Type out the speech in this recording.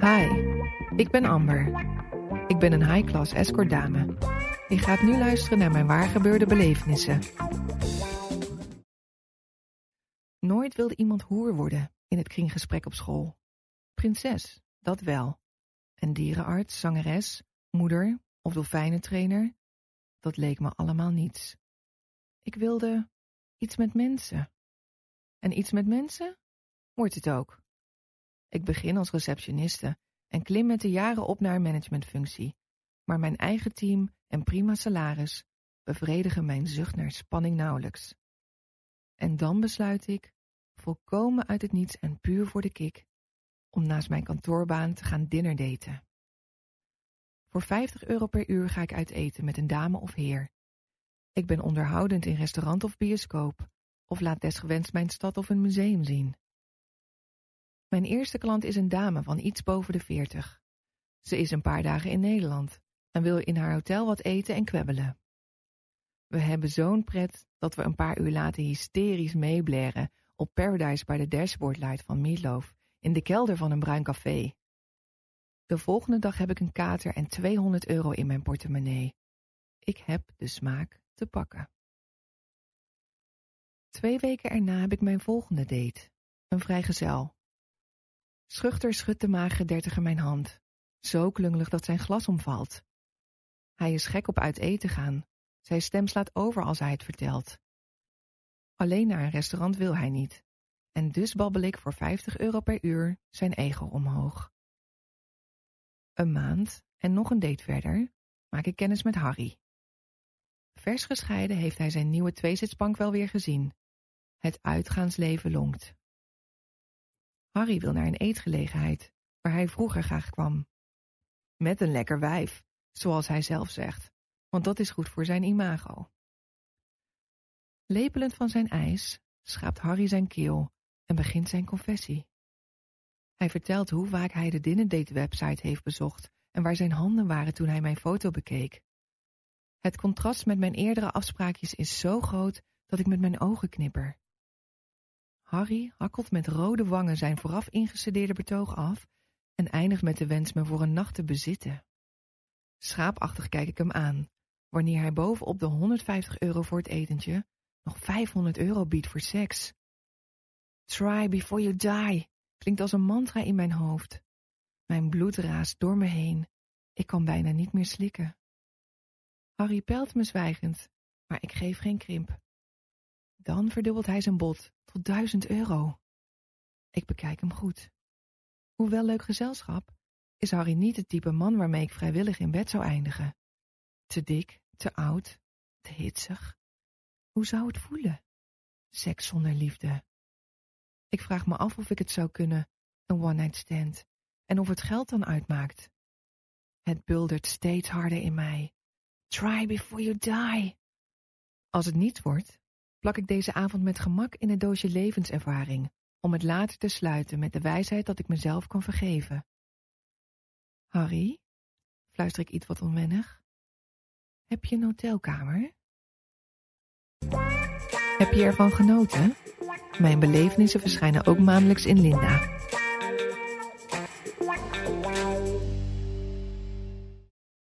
Hi, ik ben Amber. Ik ben een high-class escort dame. Je gaat nu luisteren naar mijn waargebeurde belevenissen. Nooit wilde iemand hoer worden in het kringgesprek op school. Prinses, dat wel. En dierenarts, zangeres, moeder of dolfijnentrainer, dat leek me allemaal niets. Ik wilde iets met mensen. En iets met mensen wordt het ook. Ik begin als receptioniste en klim met de jaren op naar managementfunctie. Maar mijn eigen team en prima salaris bevredigen mijn zucht naar spanning nauwelijks. En dan besluit ik, volkomen uit het niets en puur voor de kick, om naast mijn kantoorbaan te gaan dinnerdaten. Voor 50 euro per uur ga ik uit eten met een dame of heer. Ik ben onderhoudend in restaurant of bioscoop, of laat desgewenst mijn stad of een museum zien. Mijn eerste klant is een dame van iets boven de veertig. Ze is een paar dagen in Nederland en wil in haar hotel wat eten en kwebbelen. We hebben zo'n pret dat we een paar uur later hysterisch meeblaren op Paradise by the Dashboard Light van Meatloaf in de kelder van een bruin café. De volgende dag heb ik een kater en 200 euro in mijn portemonnee. Ik heb de smaak te pakken. Twee weken erna heb ik mijn volgende date, een vrijgezel. Schuchter schudt de magere dertiger mijn hand, zo klungelig dat zijn glas omvalt. Hij is gek op uit eten gaan, zijn stem slaat over als hij het vertelt. Alleen naar een restaurant wil hij niet, en dus babbel ik voor 50 euro per uur zijn ego omhoog. Een maand en nog een date verder maak ik kennis met Harry. Vers gescheiden heeft hij zijn nieuwe tweezitsbank wel weer gezien. Het uitgaansleven lonkt. Harry wil naar een eetgelegenheid, waar hij vroeger graag kwam. Met een lekker wijf, zoals hij zelf zegt, want dat is goed voor zijn imago. Lepelend van zijn ijs schaapt Harry zijn keel en begint zijn confessie. Hij vertelt hoe vaak hij de Dinnerdate website heeft bezocht en waar zijn handen waren toen hij mijn foto bekeek. Het contrast met mijn eerdere afspraakjes is zo groot dat ik met mijn ogen knipper. Harry hakkelt met rode wangen zijn vooraf ingestudeerde betoog af en eindigt met de wens me voor een nacht te bezitten. Schaapachtig kijk ik hem aan, wanneer hij bovenop de 150 euro voor het etentje nog 500 euro biedt voor seks. Try before you die, klinkt als een mantra in mijn hoofd. Mijn bloed raast door me heen. Ik kan bijna niet meer slikken. Harry pelt me zwijgend, maar ik geef geen krimp. Dan verdubbelt hij zijn bod tot duizend euro. Ik bekijk hem goed. Hoewel leuk gezelschap, is Harry niet het type man waarmee ik vrijwillig in bed zou eindigen. Te dik, te oud, te hitsig. Hoe zou het voelen? Seks zonder liefde. Ik vraag me af of ik het zou kunnen, een one-night stand, en of het geld dan uitmaakt. Het buldert steeds harder in mij. Try before you die. Als het niet wordt, plak ik deze avond met gemak in een doosje levenservaring, om het later te sluiten met de wijsheid dat ik mezelf kan vergeven. Harry, fluister ik iets wat onwennig, heb je een hotelkamer? Heb je ervan genoten? Mijn belevenissen verschijnen ook maandelijks in Linda.